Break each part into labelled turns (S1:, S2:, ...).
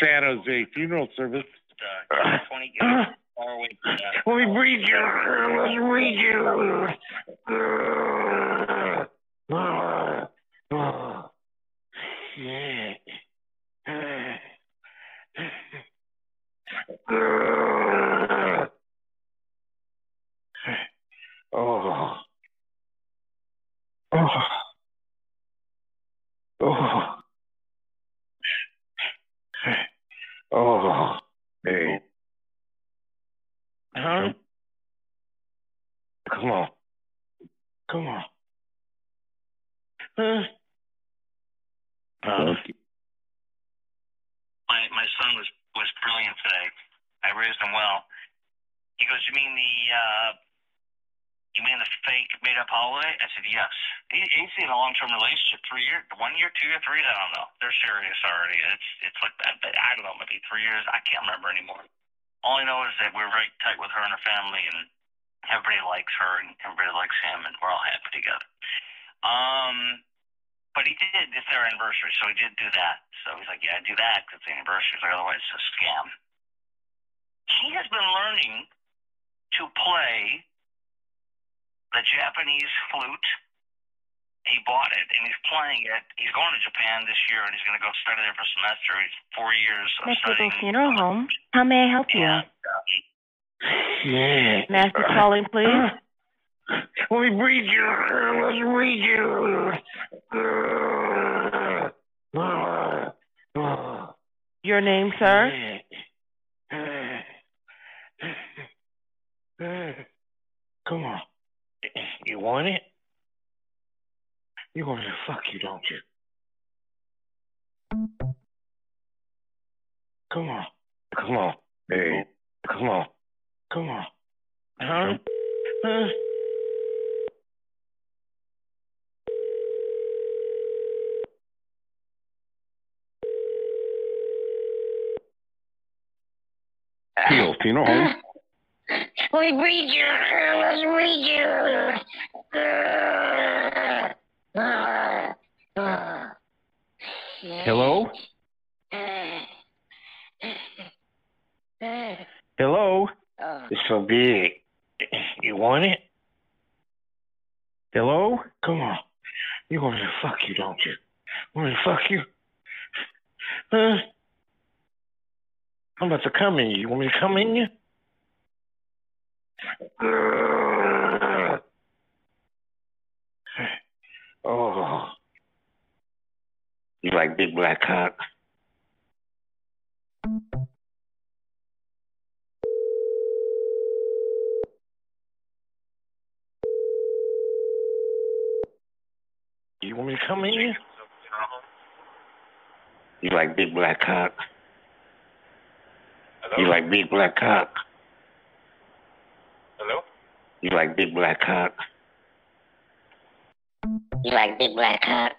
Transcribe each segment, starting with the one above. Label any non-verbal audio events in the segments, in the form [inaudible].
S1: San Jose Funeral Service.
S2: Uh, 20 get far away from that.
S1: Let me breathe you. Let me breathe you. Shit. Oh. Oh. Oh. Oh. Hey. Huh? Come on. Come on. Huh? Huh?
S2: My my son was was brilliant today. I raised him well. He goes, "You mean the uh, you mean the fake made up holiday?" I said, "Yes." He, he's in a long term relationship, three years, one year, two year, three. I don't know. They're serious already. It's it's like I, I don't know, maybe three years. I can't remember anymore. All I know is that we're very tight with her and her family, and everybody likes her and everybody likes him, and we're all happy together. Um, but he did. It's their anniversary, so he did do that. So he's like, "Yeah, do that because the anniversary. Like, otherwise, it's a scam." He has been learning to play the Japanese flute. He bought it and he's playing it. He's going to Japan this year and he's going to go study there for a semester. He's four years of
S3: Mexico
S2: studying.
S3: Funeral Home. How may I help you?
S2: Yeah.
S3: Master calling, please. [laughs]
S1: Let me breathe you. Let me breathe you.
S3: Your name, sir?
S1: Come on. You want it? You want me to fuck you, don't you? Come on. Come on. Hey. Come on. Come on. Huh? Huh? Heal Funeral Home. [laughs]
S4: Let me breathe you. Let me breathe you.
S1: Hello? Hello? It's so big. You want it? Hello? Come on. You want me to fuck you, don't you? Want me to fuck you? Huh? I'm about to come in you. You want me to come in you? Oh. You like big black cock? You want me to come in you? You like big black cock? You like big black cock?
S2: Hello?
S1: You like big black cock?
S4: You like big black cock?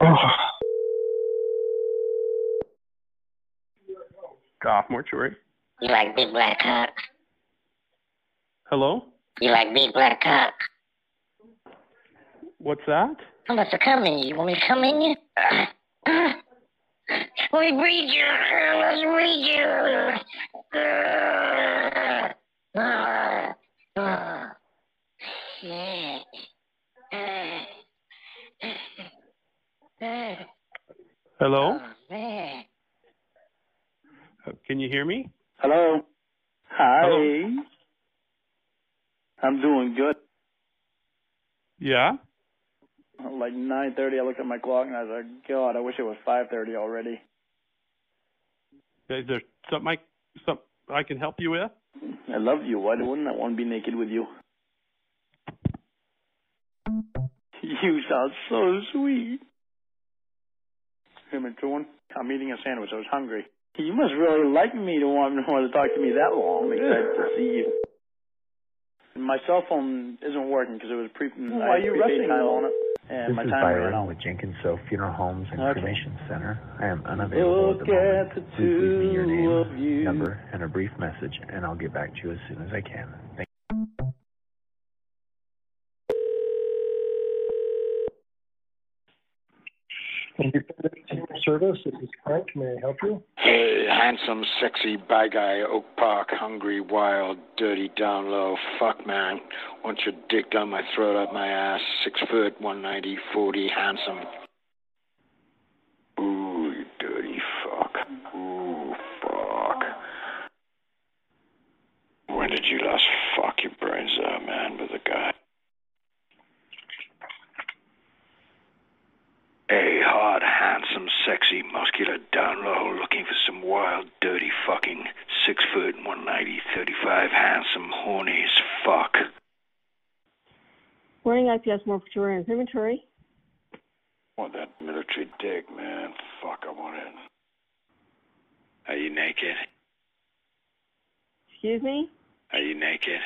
S1: Oh.
S5: Goff Mortuary.
S4: You like big black cock?
S5: Hello?
S4: You like big black cock?
S5: What's that?
S4: I'm about to come in you. You want me to come in you? Let me breathe you. Let me breathe you.
S5: Hello? Can you hear me?
S6: Hello. Hi.
S5: Hello.
S6: I'm doing good.
S5: Yeah?
S6: Like 9:30, I looked at my clock and I was like, God, I wish it was 5:30 already.
S5: Is there something I, some I can help you with?
S6: I love you. Why wouldn't I want to be naked with you? You sound so sweet. Hey, Matron, I'm eating a sandwich. I was hungry. You must really like me to want, want to talk to me that long. I'm excited to see you my cell phone isn't working because it was pre.
S7: Well,
S6: Why
S7: are you rushing?
S6: Time on it, and
S7: this
S6: my
S7: is Byron with Jenkins-Soffe Funeral Homes and
S6: okay.
S7: Cremation Center. I am unavailable
S6: Look
S7: at the moment.
S6: At the
S7: Please leave me your name,
S6: you.
S7: number, and a brief message, and I'll get back to you as soon as I can. Thank
S8: Thank you. Service, this is Frank. May I help you?
S9: Hey, handsome, sexy, bad guy, Oak Park, hungry, wild, dirty, down low. Fuck, man. Want your dick down my throat, up my ass. Six foot, 190, 40, handsome. Ooh, you dirty fuck. Ooh, fuck. When did you last fuck your brains out, man, with a guy? Hey, hot, handsome, sexy, muscular, down low, looking for some wild, dirty fucking, six foot, 190, 35, handsome, horny as fuck.
S10: Morning, IPS and Inventory.
S9: Want that military dick, man. Fuck, I want it. Are you naked?
S10: Excuse me?
S9: Are you naked?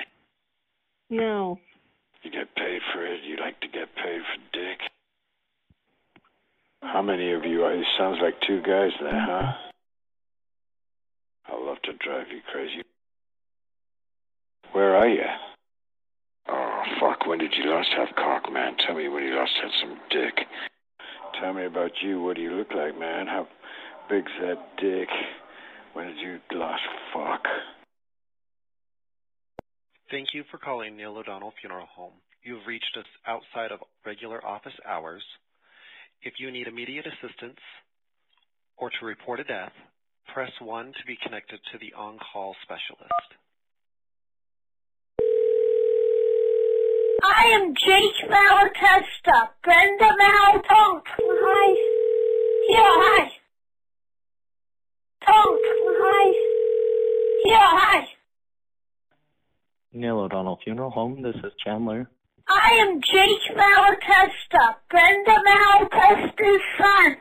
S10: No.
S9: You get paid for it. You like to get paid for dick. How many of you are? It sounds like two guys there, huh? I'd love to drive you crazy. Where are you? Oh, fuck. When did you last have cock, man? Tell me when you last had some dick. Tell me about you. What do you look like, man? How big's that dick? When did you last fuck?
S11: Thank you for calling Neil O'Donnell Funeral Home. You've reached us outside of regular office hours. If you need immediate assistance or to report a death, press 1 to be connected to the on-call specialist.
S12: I am Jake Malatesta. Brenda Malatonk. Hi. Yeah, hi. Tonk. Hi. Yeah, hi.
S13: Neil O'Donnell Funeral Home. This is Chandler.
S12: I am Jake Malatesta. Brenda Malatesta's son.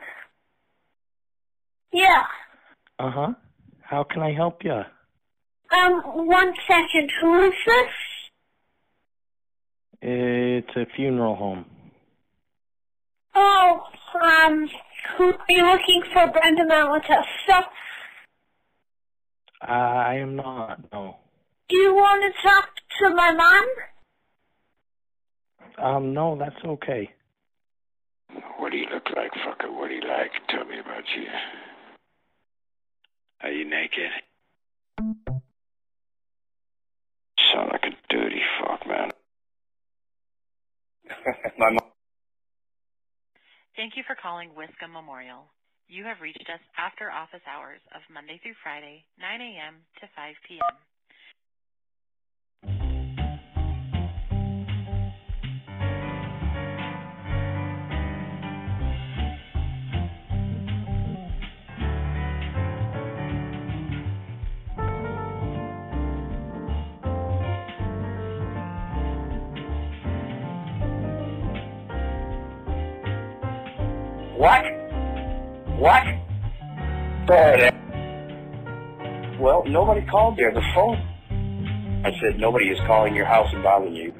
S12: Yeah.
S13: Uh huh. How can I help you?
S12: Um, one second. Who is this?
S13: It's a funeral home.
S12: Oh, um, who are you looking for, Brenda Malatesta?
S13: I am not. No.
S12: Do you want to talk to my mom?
S13: Um. No, that's okay.
S9: What do you look like, fucker? What do you like? Tell me about you. Are you naked? Sound like a dirty fuck, man. [laughs]
S14: My mom.
S15: Thank you for calling Wiscombe Memorial. You have reached us after office hours of Monday through Friday, 9 a.m. to 5 p.m.
S14: What? What? Good. Well, nobody called there. The phone. I said nobody is calling your house and bothering you.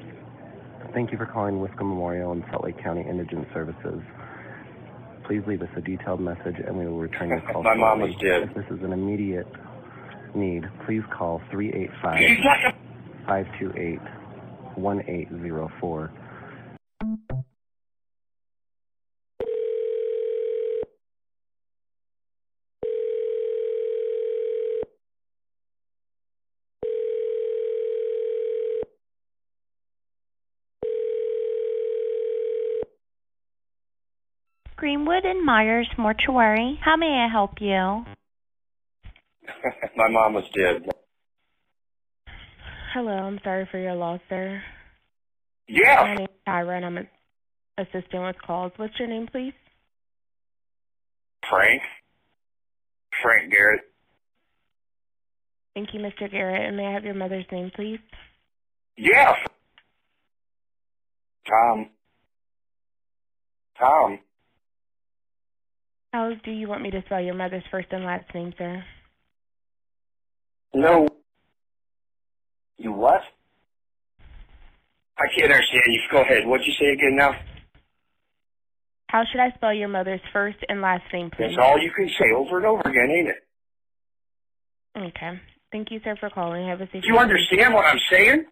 S16: Thank you for calling Wiscombe Memorial and Salt Lake County Indigent Services. Please leave us a detailed message and we will return your call [laughs]
S14: My mom is dead.
S16: If this is an immediate need, please call 385
S14: You got to
S16: 528 1804.
S17: Greenwood and Myers Mortuary. How may I help you? [laughs]
S14: My mom was dead.
S17: Hello, I'm sorry for your loss, sir.
S14: Yeah.
S17: My name is Tyra, and I'm an assistant with calls. What's your name, please?
S14: Frank. Frank Garrett.
S17: Thank you, Mr. Garrett. And may I have your mother's name, please?
S14: Yeah. Tom. Tom.
S17: How do you want me to spell your mother's first and last name, sir?
S14: No. You what? I can't understand you. Go ahead. What'd you say again now?
S17: How should I spell your mother's first and last name, please?
S14: That's all you can say over and over again, ain't it?
S17: Okay. Thank you, sir, for calling. Have a safe
S14: Do you understand what I'm saying?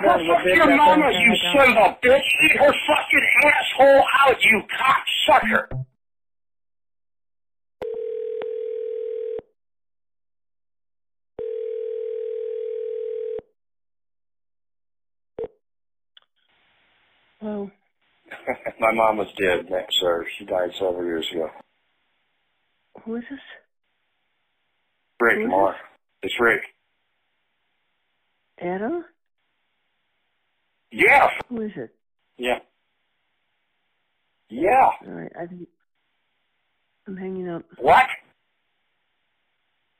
S14: Well, fuck your mama, you son of a bitch! Eat her fucking asshole out, you cocksucker! Oh. [laughs] My mom was dead, sir. She died several years ago.
S18: Who is this?
S14: Rick,
S18: Who is
S14: Mar. It's Rick.
S18: Adam?
S14: Yeah.
S18: Who is it?
S14: Yeah. Yeah.
S18: All right, I think I'm hanging up.
S14: What?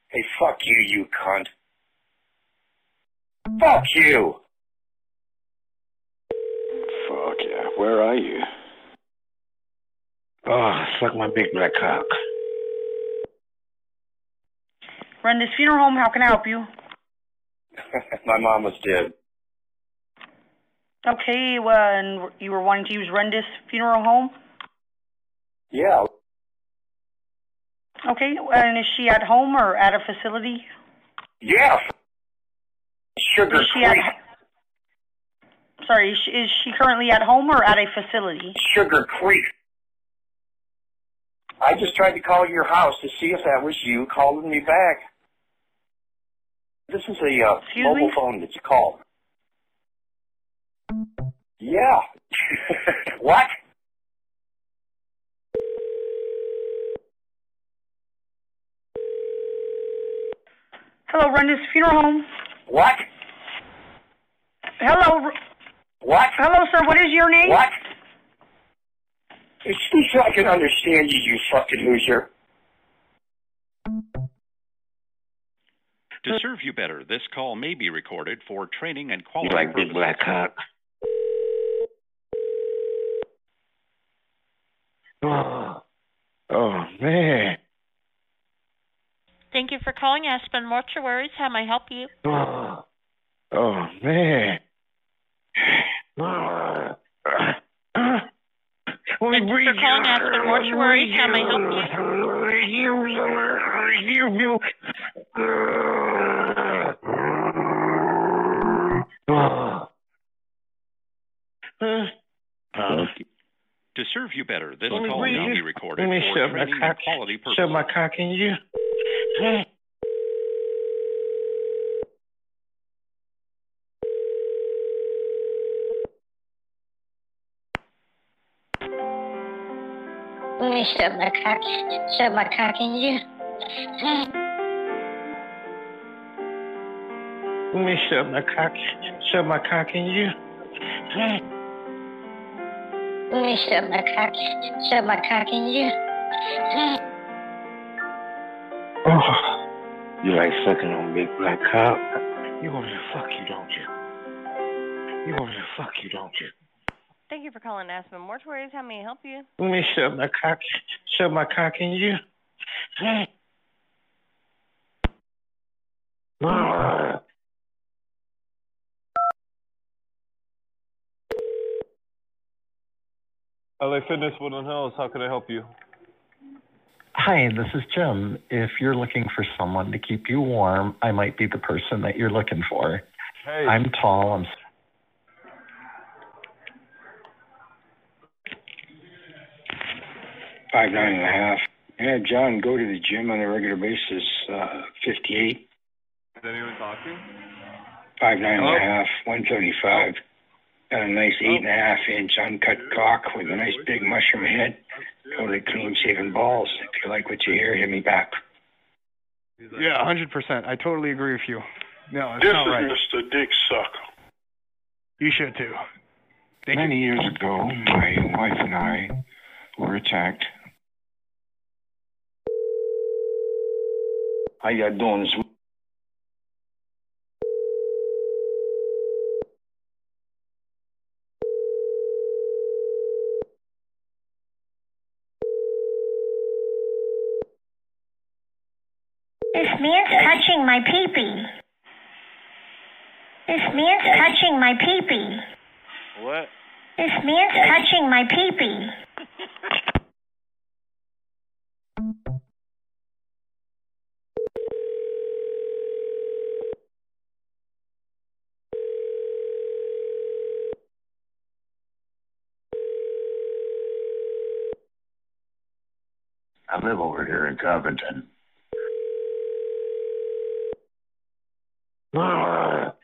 S14: Hey, fuck you, you cunt. Fuck you.
S9: Fuck yeah. Where are you?
S1: Ah, oh, suck my big black cock.
S19: Run this funeral home. How can I help you? [laughs]
S14: My mom was dead.
S19: Okay, well, and you were wanting to use Rendis Funeral Home?
S14: Yeah.
S19: Okay, and is she at home or at a facility?
S14: Yeah. Sugar
S19: Is she at,
S14: Creek.
S19: Sorry, is she, currently at home or at a facility?
S14: Sugar Creek. I just tried to call your house to see if that was you calling me back. This is a uh, mobile
S19: me?
S14: phone that you call. Yeah. [laughs] what?
S19: Hello, Rendis Funeral Home.
S14: What?
S19: Hello. R-
S14: What?
S19: Hello, sir. What is your name?
S14: What? Speak so I can understand you, you fucking loser.
S20: To serve you better, this call may be recorded for training and quality.
S1: You
S20: quality
S1: like big black cock? Oh, oh man.
S3: Thank you for calling Aspen Mortuaries. How may I help you?
S1: Oh, oh man. Oh.
S3: Thank you for calling Aspen Mortuaries. How may I help you?
S1: Uh,
S20: To serve you better, this
S1: Let me
S20: call
S1: read
S20: may be recorded
S1: Let me
S20: for
S1: shove my
S20: training
S1: cock,
S20: and quality purposes.
S1: shove my cock in you.
S12: Me shove my cock, shove my cock in you.
S1: Let me shove my cock, shove my cock in you.
S12: Let me shove my cock, shove my cock in you.
S1: Oh, you like sucking on big black cock? You want me to fuck you, don't you? You want me to fuck you, don't you?
S21: Thank you for calling Aspen Mortuaries. How may I help you?
S1: Let me shove my cock, shove my cock in you. Ah.
S22: LA Fitness, Woodland Hills. How can I help you?
S23: Hi, this is Jim. If you're looking for someone to keep you warm, I might be the person that you're looking for.
S22: Hey.
S23: I'm tall. I'm
S24: Five nine and a half. Yeah, John, go to the gym on a regular basis. Uh, fifty-eight,
S22: Is anyone talking?
S24: five nine and a half, one thirty-five. Got a nice eight and a half inch uncut cock with a nice big mushroom head. Totally clean shaven balls. If you like what you hear, hit me back.
S13: Yeah, hundred percent. I totally agree with you. No, it's
S25: This
S13: not
S25: is. Mr. Dick Sucker.
S13: You should too. Thank
S24: Many years ago, my wife and I were attacked. How you doing? sweet?
S12: This man's touching my peepee. This man's touching my peepee.
S1: What?
S12: This man's touching my peepee.
S1: Covington. Ah.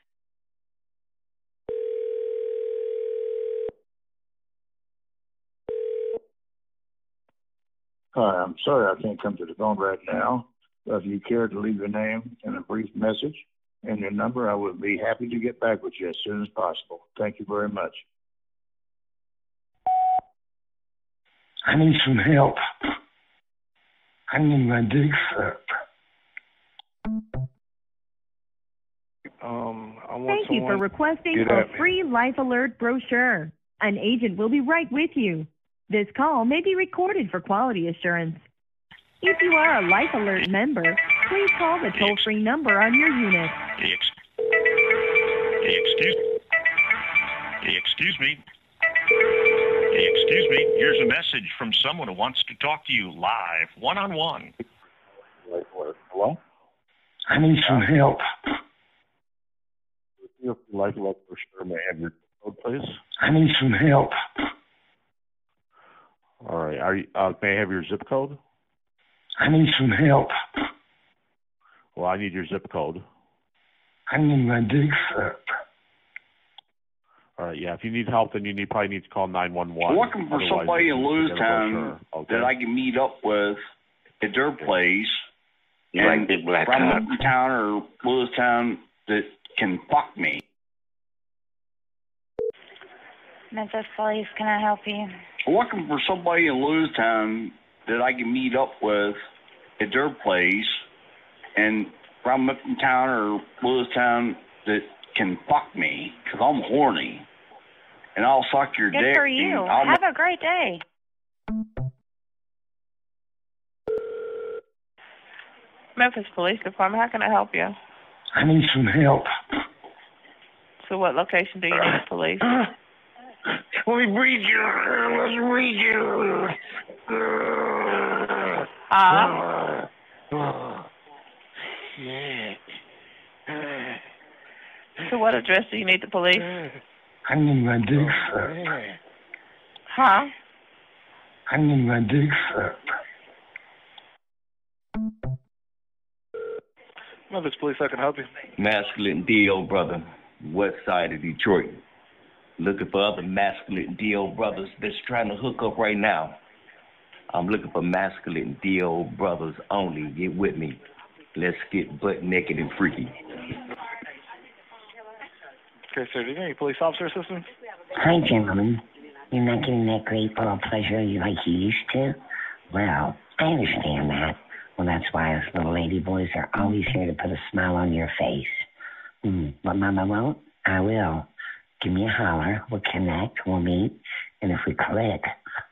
S26: Hi, I'm sorry I can't come to the phone right now, but if you care to leave your name and a brief message and your number, I would be happy to get back with you as soon as possible. Thank you very much.
S27: I need some help. My dick.
S13: Um, I want
S28: Thank you for requesting a free Life Alert brochure. An agent will be right with you. This call may be recorded for quality assurance. If you are a Life Alert member, please call the toll-free number on your unit.
S29: Hey, ex- hey, excuse excuse me. Hey, excuse me. Here's a message from someone who wants to talk to you live, one on one.
S26: Hello?
S27: I need some help.
S30: If you like like for sure, may I have your code, please?
S27: I need some help.
S30: All right. Are you, uh, may I have your zip code?
S27: I need some help.
S30: Well, I need your zip code.
S27: I need my dick sucked.
S30: All right. Yeah. If you need help, then you need probably need to call nine one one.
S31: Looking for somebody in Lewistown that I can meet up with at their place.
S30: You like big black
S31: from
S30: cock?
S31: Lewistown or Lewistown that can fuck me.
S32: Memphis Police, can I help you?
S31: Looking for somebody in Lewistown that I can meet up with at their place and from Town or Lewistown that can fuck me because I'm horny. And I'll suck your
S32: Good
S31: dick.
S32: for you.
S31: I'll
S32: Have a great day.
S3: Memphis Police Department, how can I help you?
S27: I need some help.
S3: So what location do you need police? [clears throat]
S27: Let me breathe you. Let's breathe you.
S3: Huh? So what address do you need the police? [laughs]
S27: I need my dick oh, sucked.
S3: Huh?
S27: I need my dick sucked.
S4: Memphis Police, I can help you.
S33: Masculine DL brother, west side of Detroit. Looking for other masculine DL brothers that's trying to hook up right now. I'm looking for masculine DL brothers only. Get with me. Let's get butt naked and freaky.
S4: Okay, sir. Do you need any police officer assistance?
S34: Hi, gentlemen. You're not getting that great oral pleasure you like you used to? Well, I understand that. Well, that's why us little lady boys are always here to put a smile on your face. Hmm. What Mama won't, I will. Give me a holler. We'll connect. We'll meet. And if we click,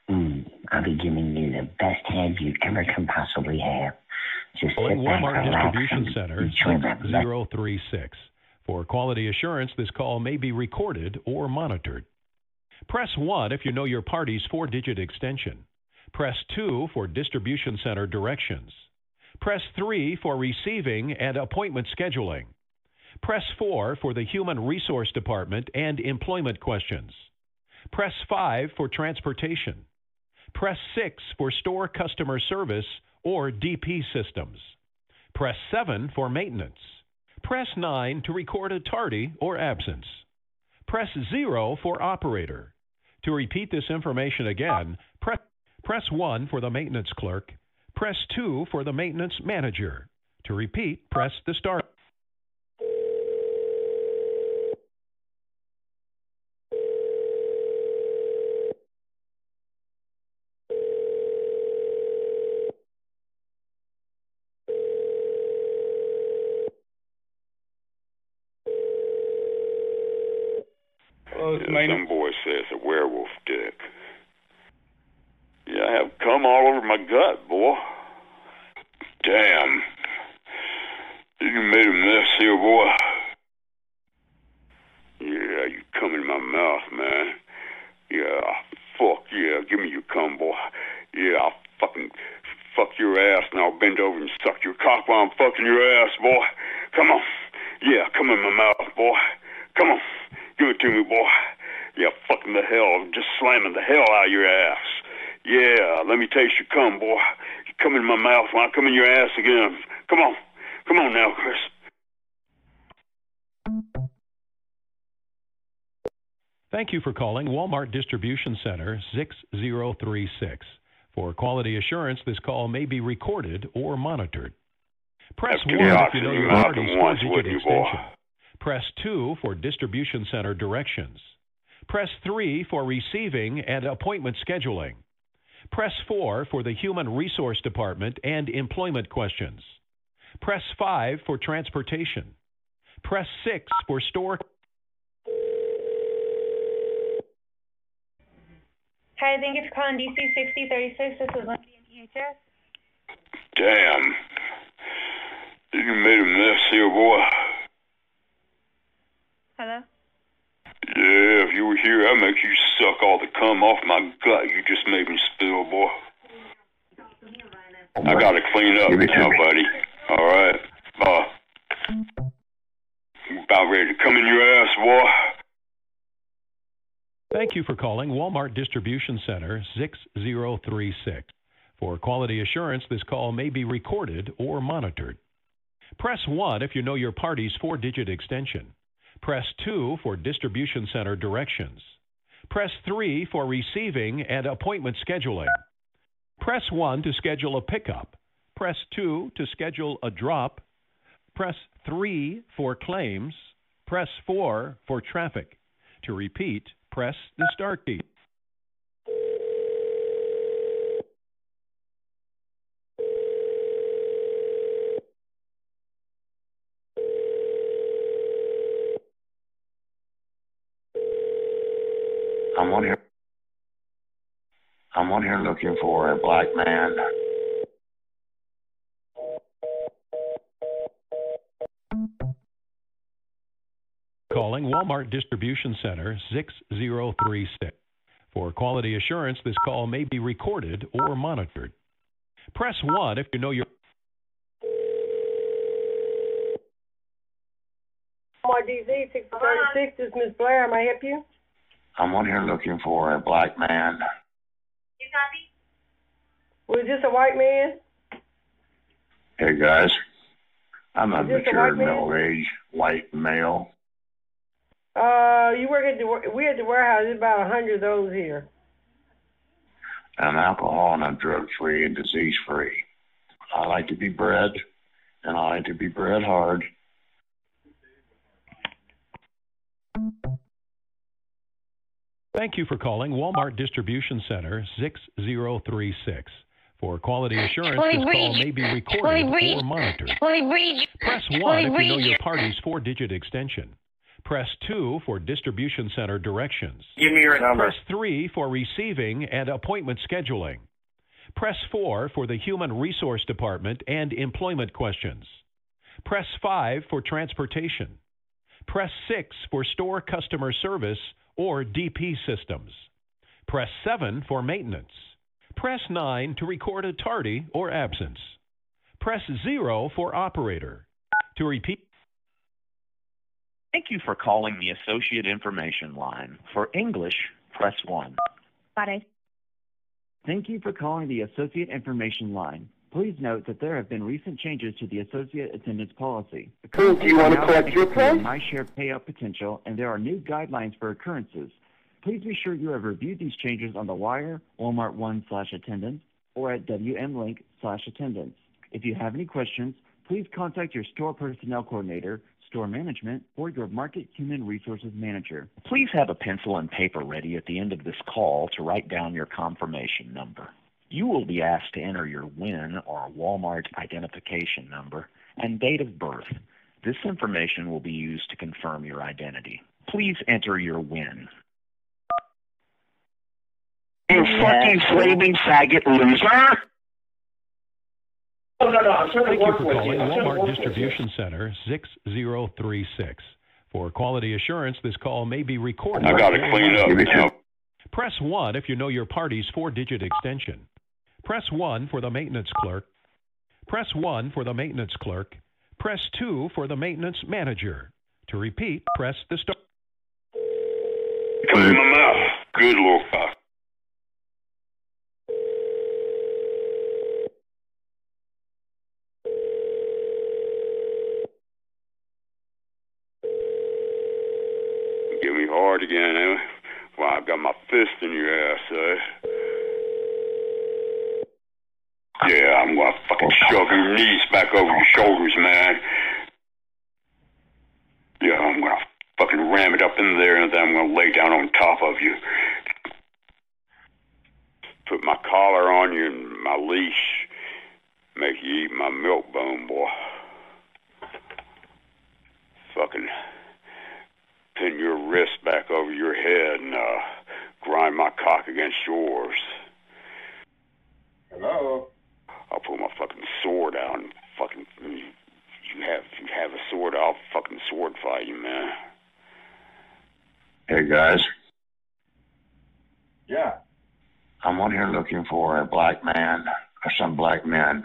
S34: hmm, I'll be giving you the best head you ever can possibly have. Just sit
S35: Calling
S34: back,
S35: Walmart
S34: relax,
S35: Distribution
S34: and
S35: Center
S34: enjoy that
S35: 6036. For quality assurance, this call may be recorded or monitored. Press 1 if you know your party's four digit extension. Press 2 for distribution center directions. Press 3 for receiving and appointment scheduling. Press 4 for the Human Resource Department and employment questions. Press 5 for transportation. Press 6 for store customer service or DP systems. Press 7 for maintenance. Press 9 to record a tardy or absence. Press 0 for operator. To repeat this information again, pre- press 1 for the maintenance clerk. Press 2 for the maintenance manager. To repeat, press the star.
S36: Yeah, some boy says a werewolf dick. Yeah, I have cum all over my gut, boy. Damn. You made a mess here, boy. Yeah, you come in my mouth, man. Yeah, fuck yeah, give me your cum, boy. Yeah, I'll fucking fuck your ass and I'll bend over and suck your cock while I'm fucking your ass, boy. Come on. Yeah, come in my mouth, boy. Come on. Give it to me, boy. Yeah, fucking the hell. I'm just slamming the hell out of your ass. Yeah, let me taste your cum, boy. You come in my mouth when I again. Come on. Come on now, Chris.
S35: Thank you for calling Walmart Distribution Center 6036. For quality assurance, this call may be recorded or monitored. Press
S36: That's
S35: 1 if you know your party's four-digit
S36: wouldn't you, boy?
S35: extension. Press 2 for distribution center directions. Press 3 for receiving and appointment scheduling. Press 4 for the Human Resource Department and employment questions. Press 5 for transportation. Press 6 for store.
S37: Hi, thank you for calling DC 6036. This is Lindsay in EHS.
S36: Damn. You made a mess here, boy.
S37: Hello?
S36: Yeah, if you were here, I'd make you suck all the cum off my gut you just made me spill, boy. I gotta clean up
S26: Give it
S36: now,
S26: me.
S36: buddy. All right. Uh, about ready to come in your ass, boy.
S35: Thank you for calling Walmart Distribution Center 6036. For quality assurance, this call may be recorded or monitored. Press 1 if you know your party's four digit extension. Press 2 for distribution center directions. Press 3 for receiving and appointment scheduling. Press 1 to schedule a pickup. Press 2 to schedule a drop. Press 3 for claims. Press 4 for traffic. To repeat, press the start key.
S26: I'm on here. I'm on here looking for a black man.
S35: Calling Walmart Distribution Center 6036. For quality assurance, this call may be recorded or monitored. Press 1 if you know your
S38: Walmart DC 636, this is Miss Blair. May I help you?
S26: I'm on here looking for a black man.
S38: Was this a white man?
S26: Hey guys, I'm a
S38: Is this a
S26: mature, middle-aged white male.
S38: Uh, you work at the we at the warehouse. There's about a hundred of those here.
S26: I'm alcohol and I'm drug-free and disease-free. I like to be bred, and I like to be bred hard.
S35: Thank you for calling Walmart Distribution Center 6036. For quality assurance,
S34: Let me
S35: this call may be recorded or monitored.
S34: Let me.
S35: Press 1
S34: me
S35: if you know your party's four digit extension. Press 2 for distribution center directions.
S26: Give me your number.
S35: Press 3 for receiving and appointment scheduling. Press 4 for the Human Resource Department and employment questions. Press 5 for transportation. Press 6 for store customer service or DP systems. Press 7 for maintenance. Press 9 to record a tardy or absence. Press 0 for operator. To repeat,
S39: Thank you for calling the Associate Information Line. For English, press 1.
S32: Bye.
S40: Thank you for calling the Associate Information Line. Please note that there have been recent changes to the associate attendance policy.
S26: Cool. Do you want to collect your pay?
S40: My share payout potential, and there are new guidelines for occurrences. Please be sure you have reviewed these changes on the wire, Walmart One slash attendance, or at WMLink slash attendance. If you have any questions, please contact your store personnel coordinator, store management, or your market human resources manager.
S39: Please have a pencil and paper ready at the end of this call to write down your confirmation number. You will be asked to enter your WIN or Walmart identification number and date of birth. This information will be used to confirm your identity. Please enter your WIN.
S26: You fucking flaming faggot loser!
S38: Oh, no, no, I'm trying
S35: Thank
S38: to
S35: you for
S38: with
S35: calling
S38: you. I'm trying to
S35: Walmart
S38: work you.
S35: Distribution Center 6036. For quality assurance, this call may be recorded.
S36: I gotta
S35: or
S36: clean up now.
S35: Press 1 if you know your party's four digit extension. Press 1 for the maintenance clerk. Press 1 for the maintenance clerk. Press 2 for the maintenance manager. To repeat, press the star.
S36: Come in my mouth. Good Lord. fuck. Again, eh? Well, I've got my fist in your ass, eh? Yeah, I'm gonna fucking shove your knees back over your shoulders, man. Yeah, I'm gonna fucking ram it up in there and then I'm gonna lay down on top of you. Put my collar on you and my leash. Make you eat my milk bone, boy. Fucking pin your wrist back over your head and uh grind my cock against yours.
S26: Hello?
S36: I'll pull my fucking sword out and fucking you you have you have a sword, I'll fucking sword fight you, man.
S26: Hey, guys. Yeah. I'm on here looking for a black man or some black men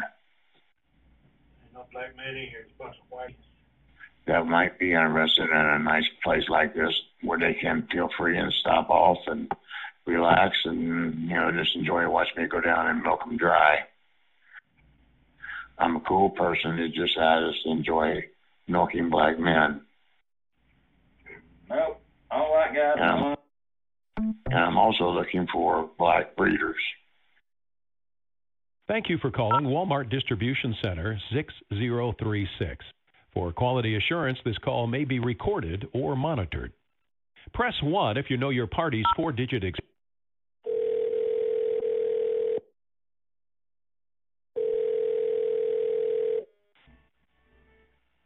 S26: Ain't No black man in here. It's a bunch of whites. That might be interested in a nice place like this where they can feel free and stop off and relax and, you know, just enjoy watch me go down and milk them dry. I'm a cool person who just has to enjoy milking black men.
S41: Nope. I don't like guys.
S26: And I'm, and I'm also looking for black breeders.
S35: Thank you for calling Walmart Distribution Center 6036. For quality assurance, this call may be recorded or monitored. Press 1 if you know your party's four digit ex-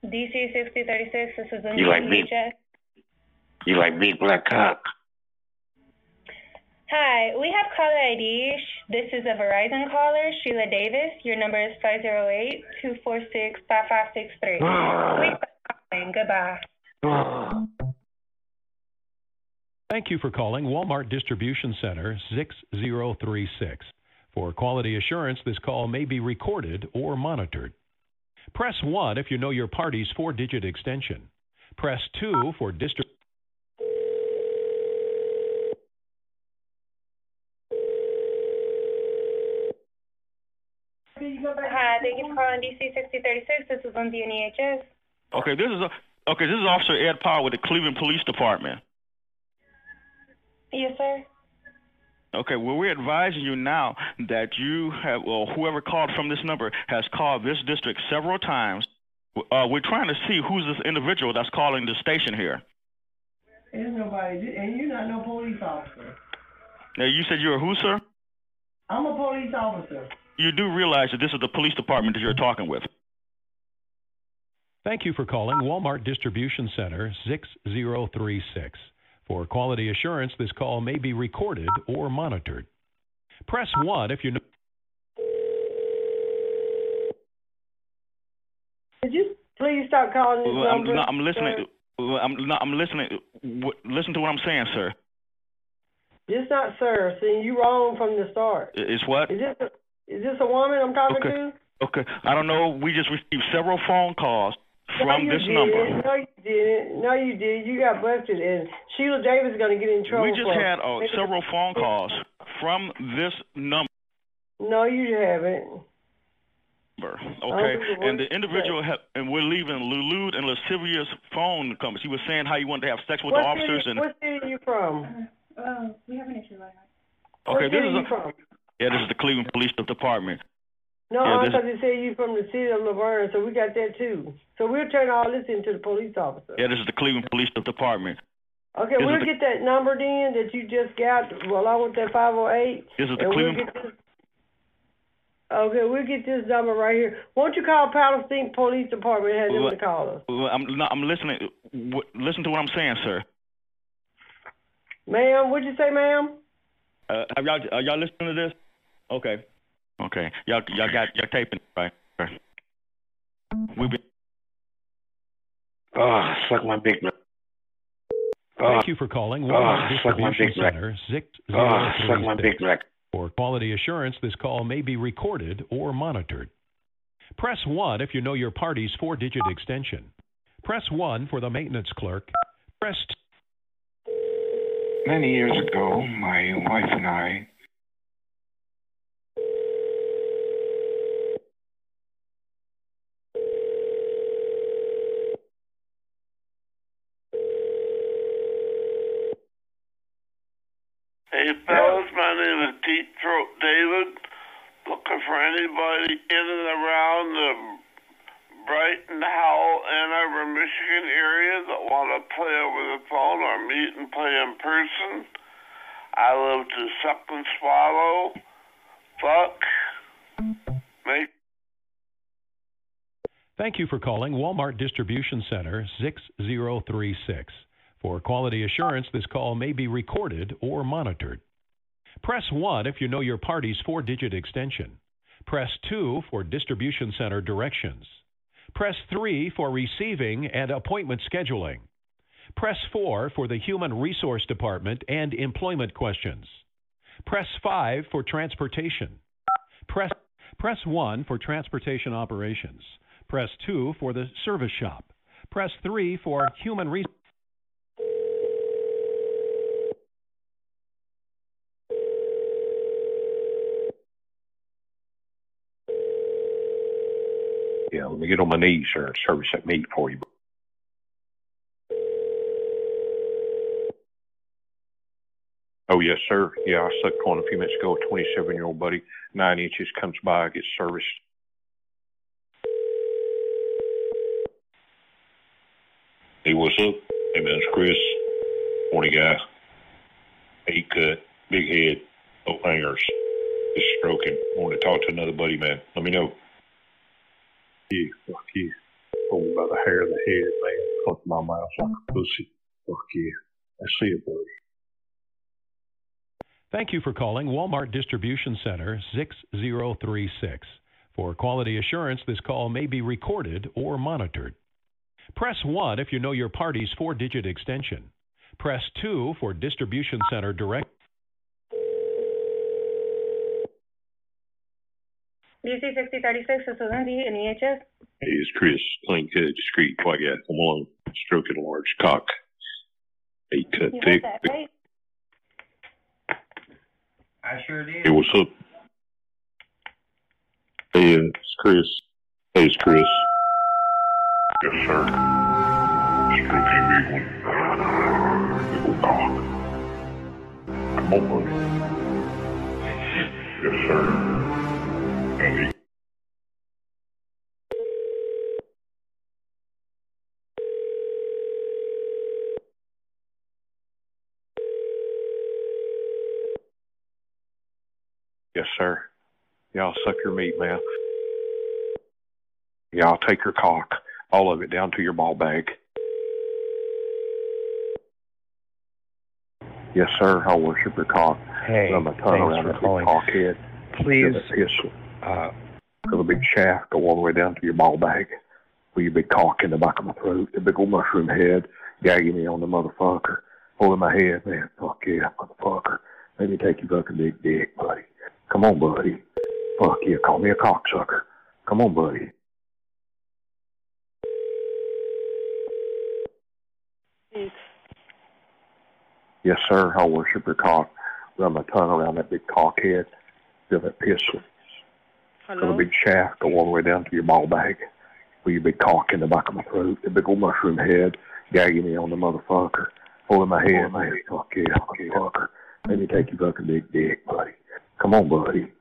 S37: DC 6036, this is
S30: You like me? You like big black cock?
S37: Hi, we have caller ID. This is a Verizon caller, Sheila Davis. Your number is 508-246-5563. [sighs] Please. Goodbye.
S35: Thank you for calling Walmart Distribution Center 6036. For quality assurance, this call may be recorded or monitored. Press 1 if you know your party's four digit extension. Press 2 for district.
S37: Hi, thank you for calling DC 6036. This is Lindsay in EHS.
S29: Okay, this is a, okay. This is Officer Ed Powell with the Cleveland Police Department.
S37: Yes, sir.
S29: Okay, well, we're advising you now that you have, well, whoever called from this number has called this district several times. Uh, we're trying to see who's this individual that's calling the station here.
S38: There's nobody, and you're not no police officer.
S29: Now, you said you're who, sir?
S38: I'm a police officer.
S29: You do realize that this is the police department that you're talking with.
S35: Thank you for calling Walmart Distribution Center 6036. For quality assurance, this call may be recorded or monitored. Press 1 if you know.
S38: Could you please stop calling this
S29: I'm,
S38: number?
S29: no, I'm listening.
S38: sir?
S29: I'm, no, I'm listening. W- Listen to what I'm saying, sir.
S38: It's not sir. See, you wrong from the start.
S29: It's what?
S38: Is this a, is this a woman I'm talking
S29: Okay.
S38: to?
S29: Okay, I don't know. We just received several phone calls from
S38: no, you
S29: this
S38: didn't.
S29: number.
S38: No, you didn't. No, you did. You got busted, and Sheila Davis is going to get in trouble.
S29: We just
S38: for
S29: had uh, several phone calls from this number.
S38: No, you haven't.
S29: Okay, and the individual ha- and we're leaving lewd and lascivious phone numbers. He was saying how he wanted to have sex with
S38: what
S29: the officers
S38: city,
S29: and
S38: What city are you from?
S37: Uh, we have an issue right
S29: okay,
S38: what
S29: this
S38: city
S29: is
S38: you
S29: a,
S38: from?
S29: Yeah, this is the Cleveland Police Department.
S38: No,
S29: Yeah,
S38: I thought you said you're from the city of Laverne, so we got that too. So we'll turn all this into the police officer.
S29: Yeah, this is the Cleveland Police Department.
S38: Okay,
S29: This
S38: we'll
S29: the-
S38: get that number then that you just got well, along with that 508.
S29: This is the
S38: and we'll
S29: Cleveland.
S38: this. Okay, we'll get this number right here. Won't you call Palestine Police Department and have them
S29: Well,
S38: to call us?
S29: well, I'm no, I'm listening. W- Listen to what I'm saying, sir.
S38: Ma'am, what'd you say, ma'am?
S29: Uh, have y'all are y'all listening to this? Okay. Okay. Y'all y'all got y'all taping right? We've been
S30: Oh, ah, suck my big black. Ah.
S35: Thank you for calling
S30: Oh,
S35: Walmart ah,
S30: suck my
S35: Distribution
S30: big black.
S35: Center
S30: Oh, suck my big black.
S35: For quality assurance, this call may be recorded or monitored. Press 1 if you know your party's four digit extension. Press 1 for the maintenance clerk. Press
S27: Many years ago, my wife and I
S42: Hey fellas, my name is Deep Throat David.
S41: looking for anybody in and around the Brighton, Howell, Ann Arbor, Michigan area that want to play over the phone or meet and play in person. I love to suck and swallow, fuck, make
S35: Thank you for calling Walmart Distribution Center 6036. For quality assurance, this call may be recorded or monitored. Press 1 if you know your party's four digit extension. Press 2 for distribution center directions. Press 3 for receiving and appointment scheduling. Press 4 for the Human Resource Department and employment questions. Press 5 for transportation. Press, press 1 for transportation operations. Press 2 for the service shop. Press 3 for human resource.
S30: Yeah, let me get on my knees, sir, and service that meat for you. Oh, yes, sir. Yeah, I sucked on a few minutes ago. A 27 year old buddy, nine inches, comes by, gets serviced. Hey, what's up? Hey, man, it's Chris. Morning, guy. Eight cut, big head, no hangers. Just stroking. Want to talk to another buddy, man. Let me know. Yeah, fuck. Hold me by the hair of the head, man. Fuck my mouth like a pussy. Fuck see it, buddy.
S35: Thank you for calling Walmart Distribution Center 6036. For quality assurance, this call may be recorded or monitored. Press 1 if you know your party's four digit extension. Press 2 for distribution center direct.
S37: DC 6036, this is Lindsay in EHS.
S30: Hey, it's Chris. Clean cut, discreet, quiet guy. Come on. Stroking a large cock. Eight cut,
S37: You
S30: thick.
S37: heard that, right?
S42: I sure did.
S30: Hey, what's up? Hey, uh, it's Chris. Hey, it's Chris. Yes, sir. Stroking big one. Big old cock. Come on, buddy. Yes, sir. Hey. Yes, sir. Yeah, I'll suck your meat, man. Yeah, I'll take your cock, all of it, down to your ball bag. Yes, sir. I'll worship your cock.
S7: Hey,
S30: Run my tongue
S7: thanks for calling.
S30: cock head.
S7: Please,
S30: Give it piss. Uh, Feel the big shaft go all the way down to your ball bag. With your big cock in the back of my throat, the big old mushroom head, gagging me on the motherfucker. Holding my head, man. Fuck yeah, motherfucker. Let me take your fucking big dick, buddy. Come on, buddy. Fuck yeah, call me a cocksucker. Come on, buddy. Yes, sir. I'll worship your cock. Run my tongue around that big cock head. Feel that piss. Feel the
S38: Hello?
S30: big shaft go all the way down to your ball bag. With your big cock in the back of my throat, the big old mushroom head, gagging me on the motherfucker. Holding my head, man. Fuck yeah, motherfucker. Let me take your fucking big dick, buddy. Come on, buddy.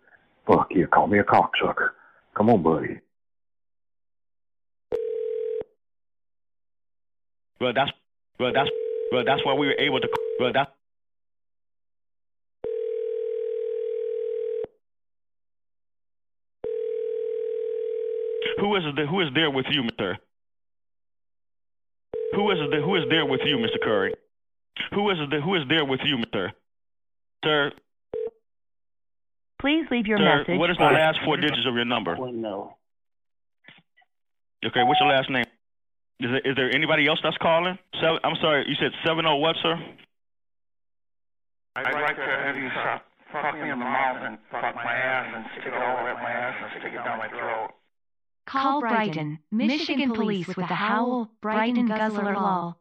S30: Fuck yeah, call me a cocksucker. Come on, buddy.
S29: Well, that's well, that's well, that's why we were able to. Well, that. Who is the, who is there with you, Mister? Who is the, who is there with you, Mister Curry? Who is the, who is there with you, Mister? Sir,
S28: Please leave your
S29: sir,
S28: message.
S29: what is the last four digits of your number?
S34: no.
S29: Okay, what's your last name? Is there, is there anybody else that's calling? Seven, I'm sorry, you said seven oh what, sir?
S42: I'd like to have you suck, fuck me in the mouth and fuck my ass and stick it all up my ass and stick it down my throat.
S43: Call Brighton, Michigan Police with the Howell, Brighton Guzzler Law.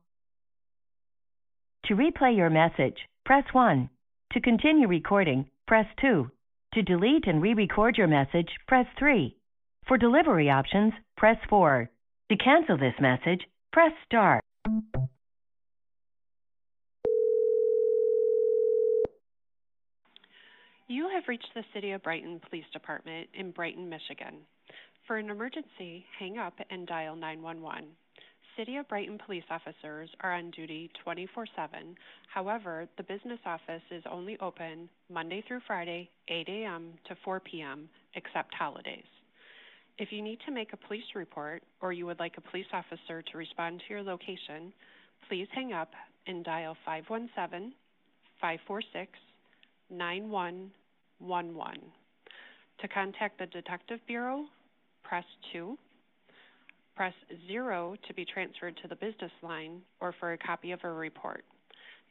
S28: To replay your message, press 1. To continue recording, press 2. To delete and re-record your message, press 3. For delivery options, press 4. To cancel this message, press star.
S29: You have reached the City of Brighton Police Department in Brighton, Michigan. For an emergency, hang up and dial 911. City of Brighton police officers are on duty 24 7. However, the business office is only open Monday through Friday, 8 a.m. to 4 p.m., except holidays. If you need to make a police report or you would like a police officer to respond to your location, please hang up and dial 517 546 9111. To contact the Detective Bureau, press 2. Press 0 to be transferred to the business line or for a copy of a report.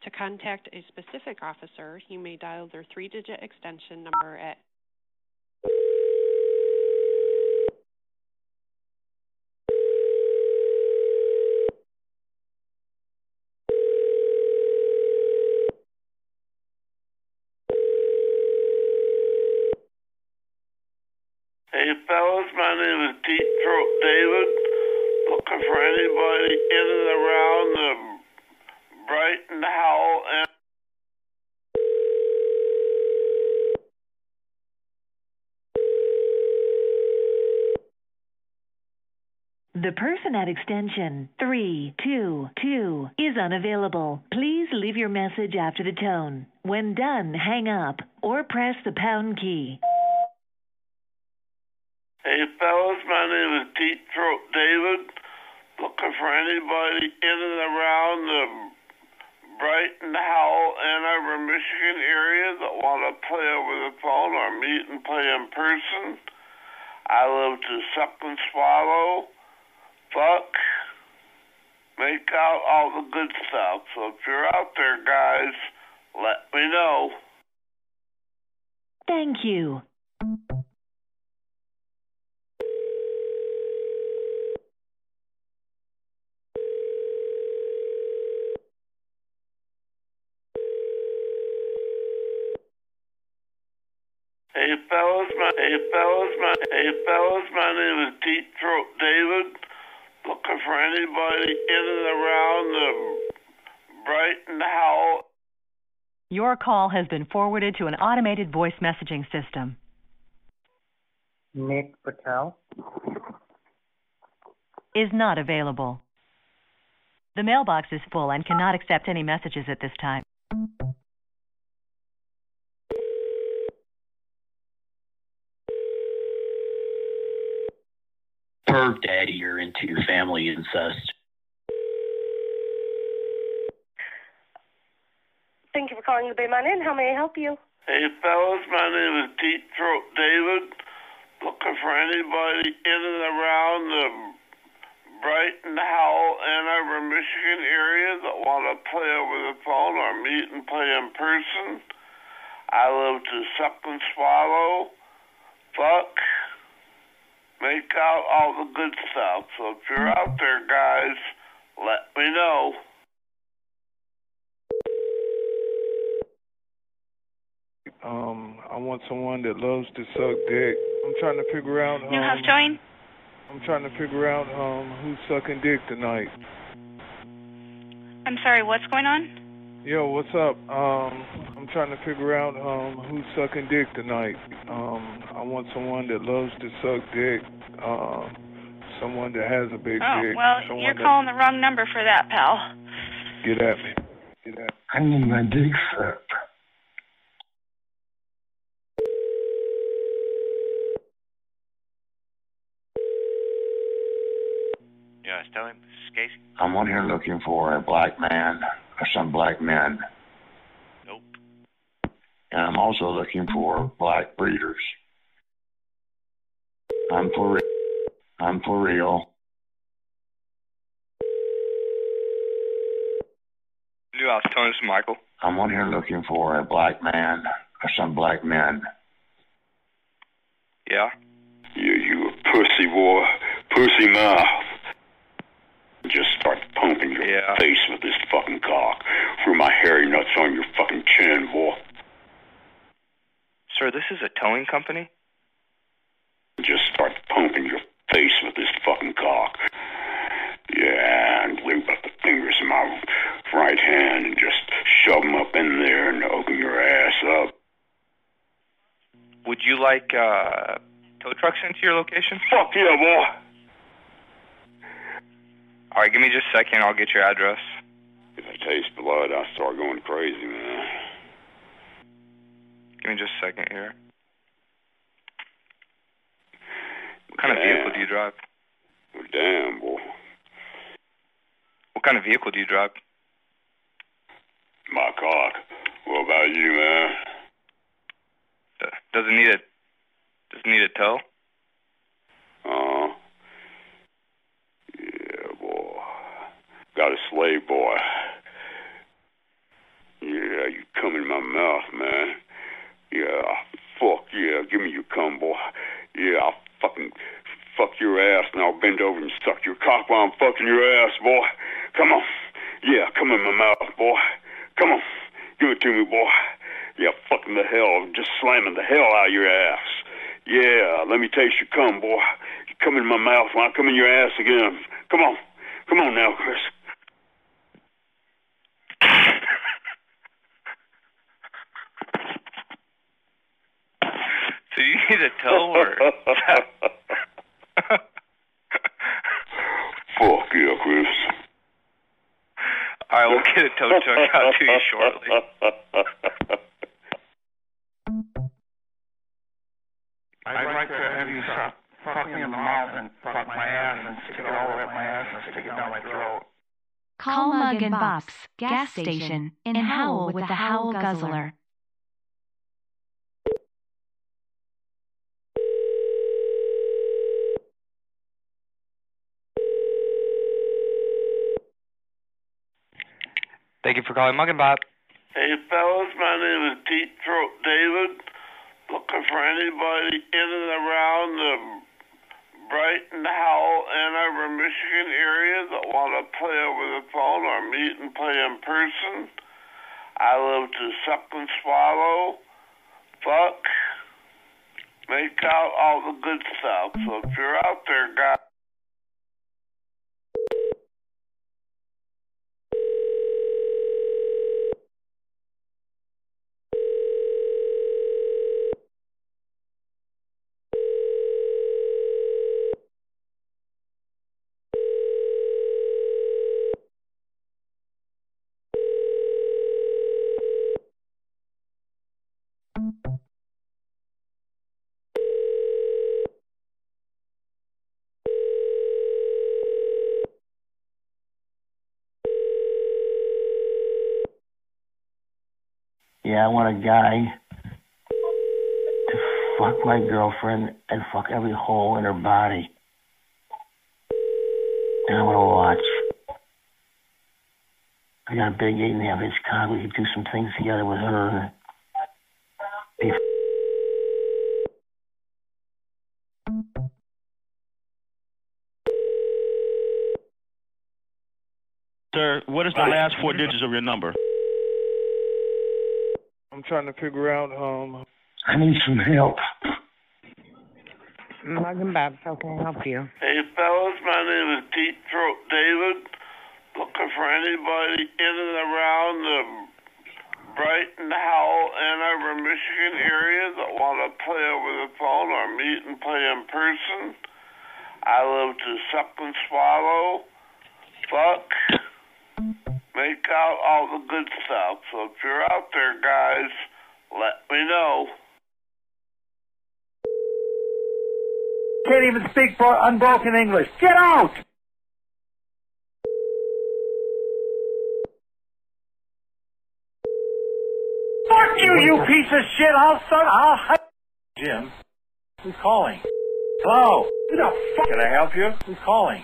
S29: To contact a specific officer, you may dial their three digit extension number at
S41: Hey fellas, my name is Deep Throat David. Looking for anybody in and around the Brighton Howell and
S28: The person at extension 322 is unavailable. Please leave your message after the tone. When done, hang up or press the pound key.
S41: Hey fellas, my name is Deep Throat David. Looking for anybody in and around the Brighton, Howell, Ann Arbor, Michigan area that want to play over the phone or meet and play in person. I love to suck and swallow, fuck, make out all the good stuff. So if you're out there, guys, let me know.
S28: Thank you.
S41: Hey fellas, my hey fellas, my hey fellas, my name is Deep Throat David. Looking for anybody in and around the Brighton, Howell.
S44: Your call has been forwarded to an automated voice messaging system.
S45: Nick Patel.
S44: Is not available. The mailbox is full and cannot accept any messages at this time.
S30: Perv daddy you're into your family incest.
S37: Thank you for calling the Bayman Inn. How may I help you?
S41: Hey fellas, my name is Deep Throat David. Looking for anybody in and around the Brighton, Howell, Ann Arbor, Michigan area that want to play over the phone or meet and play in person. I love to suck and swallow, fuck, make out all the good stuff. So if you're out there, guys, let me know.
S46: Um, I want someone that loves to suck dick. I'm trying to figure out. Um,
S47: You have joined?
S46: I'm trying to figure out um who's sucking dick tonight.
S47: I'm sorry, what's going on?
S46: Yo, what's up? Um, I'm trying to figure out um who's sucking dick tonight. Um, I want someone that loves to suck dick. Um, someone that has a big
S47: Oh,
S46: dick.
S47: well,
S46: someone
S47: you're calling the wrong number for that, pal.
S46: Get at me. Get at me.
S27: I need my dick sucked.
S40: Yeah, tell him. This is Casey.
S36: I'm on here looking for a black man or some black men.
S40: Nope.
S36: And I'm also looking for black breeders. I'm for real. I'm for real.
S48: New House, Tony, this is Michael.
S36: I'm on here looking for a black man or some black men.
S48: Yeah.
S36: You, you a pussy boy, pussy mouth. Pumping your face with this fucking cock through my hairy nuts on your fucking chin, boy.
S48: Sir, this is a towing company?
S36: Just start pumping your face with this fucking cock. Yeah, and lube up the fingers in my right hand and just shove them up in there and open your ass up.
S29: Would you like uh, tow trucks into your location?
S41: Fuck yeah, boy.
S29: All right, give me just a second. I'll get your address.
S41: If I taste blood, I start going crazy, man.
S29: Give me just a second here. What kind of vehicle do you drive?
S41: Damn, boy.
S29: What kind of vehicle do you drive?
S41: My cock. What about you, man?
S29: Does it need a Does it need a tow?
S41: Uh, yeah, boy. Got a slave boy. Yeah, you come in my mouth, man. Yeah, fuck yeah. Give me your cum, boy. Yeah, I'll fucking fuck your ass and I'll bend over and suck your cock while I'm fucking your ass, boy. Come on. Yeah, come in my mouth, boy. Come on. Give it to me, boy. Yeah, fucking the hell. I'm just slamming the hell out of your ass. Yeah, let me taste your cum, boy. You come in my mouth while I come in your ass again. Come on. Come on now, Chris.
S29: So you need a tow or? [laughs]
S41: Fuck yeah, Chris.
S29: All right, we'll get a tow truck out to you shortly.
S42: I'd like to have you stop fuck me in the mouth and fuck my ass and stick it all over my ass and stick it down my throat.
S43: Call Mugg and Bopps, gas station, in Howell with the Howell Guzzler.
S29: Thank you for calling Mug and Bob.
S41: Hey, fellas, my name is Deep Throat David. Looking for anybody in and around the Brighton, Howell, Ann Arbor, Michigan area that want to play over the phone or meet and play in person. I love to suck and swallow, fuck, make out all the good stuff. So if you're out there, guys.
S49: I want a guy to fuck my girlfriend and fuck every hole in her body. And I want to watch. I got a big eight and a half inch cock. We could do some things together with her. Be
S47: Sir, what is the last four digits of your number?
S46: I'm trying to figure out, um,
S49: I need some help.
S50: Mugg and Bopps, how can I help you?
S41: Hey, fellas, my name is Deep Throat David. Looking for anybody in and around the Brighton, Howell, Ann Arbor, Michigan area that want to play over the phone or meet and play in person. I love to suck and swallow, fuck, make out all the good stuff. So if you're out there, guys, let me know.
S51: Can't even speak bro- unbroken English. Get out! Fuck you, you piece of shit! I'll start. I'll. hi- Jim, who's calling? Hello. Who the fuck? Can I help you? Who's calling?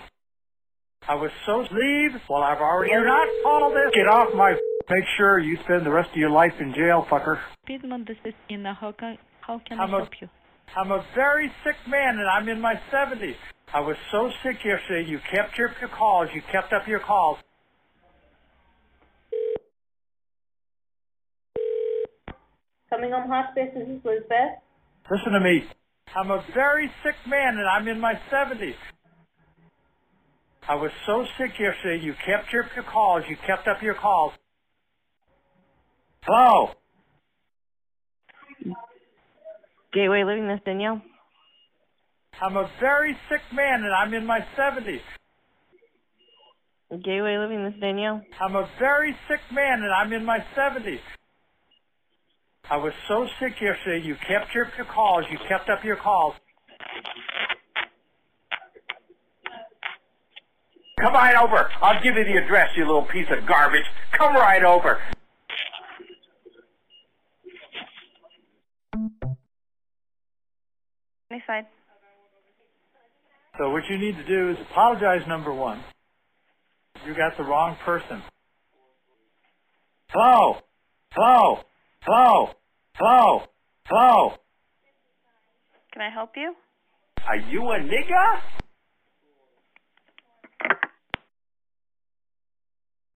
S51: I was so leave. Well, I've already. You're not all this. Get off my. Make sure you spend the rest of your life in jail, fucker.
S52: Piedmont, this is Ina. How can, how can
S51: I'm
S52: I
S51: a-
S52: help you?
S51: I'm a very sick man, and I'm in my 70s. I was so sick yesterday. You kept your, your calls. You kept up your calls.
S10: Coming Home Hospice, this is Elizabeth.
S51: Listen to me. I'm a very sick man, and I'm in my 70s. I was so sick yesterday. You kept your, your calls. You kept up your calls. Hello.
S53: Gateway Living, this Danielle.
S51: I'm a very sick man and I'm in my 70s.
S53: Gateway Living, this Danielle.
S51: I'm a very sick man and I'm in my 70s. I was so sick yesterday, you kept your, your calls, you kept up your calls. Come right over. I'll give you the address, you little piece of garbage. Come right over.
S32: Any side.
S51: So what you need to do is apologize, number one. You got the wrong person. Hello? Hello? Hello? Hello? Hello?
S32: Can I help you?
S51: Are you a nigger?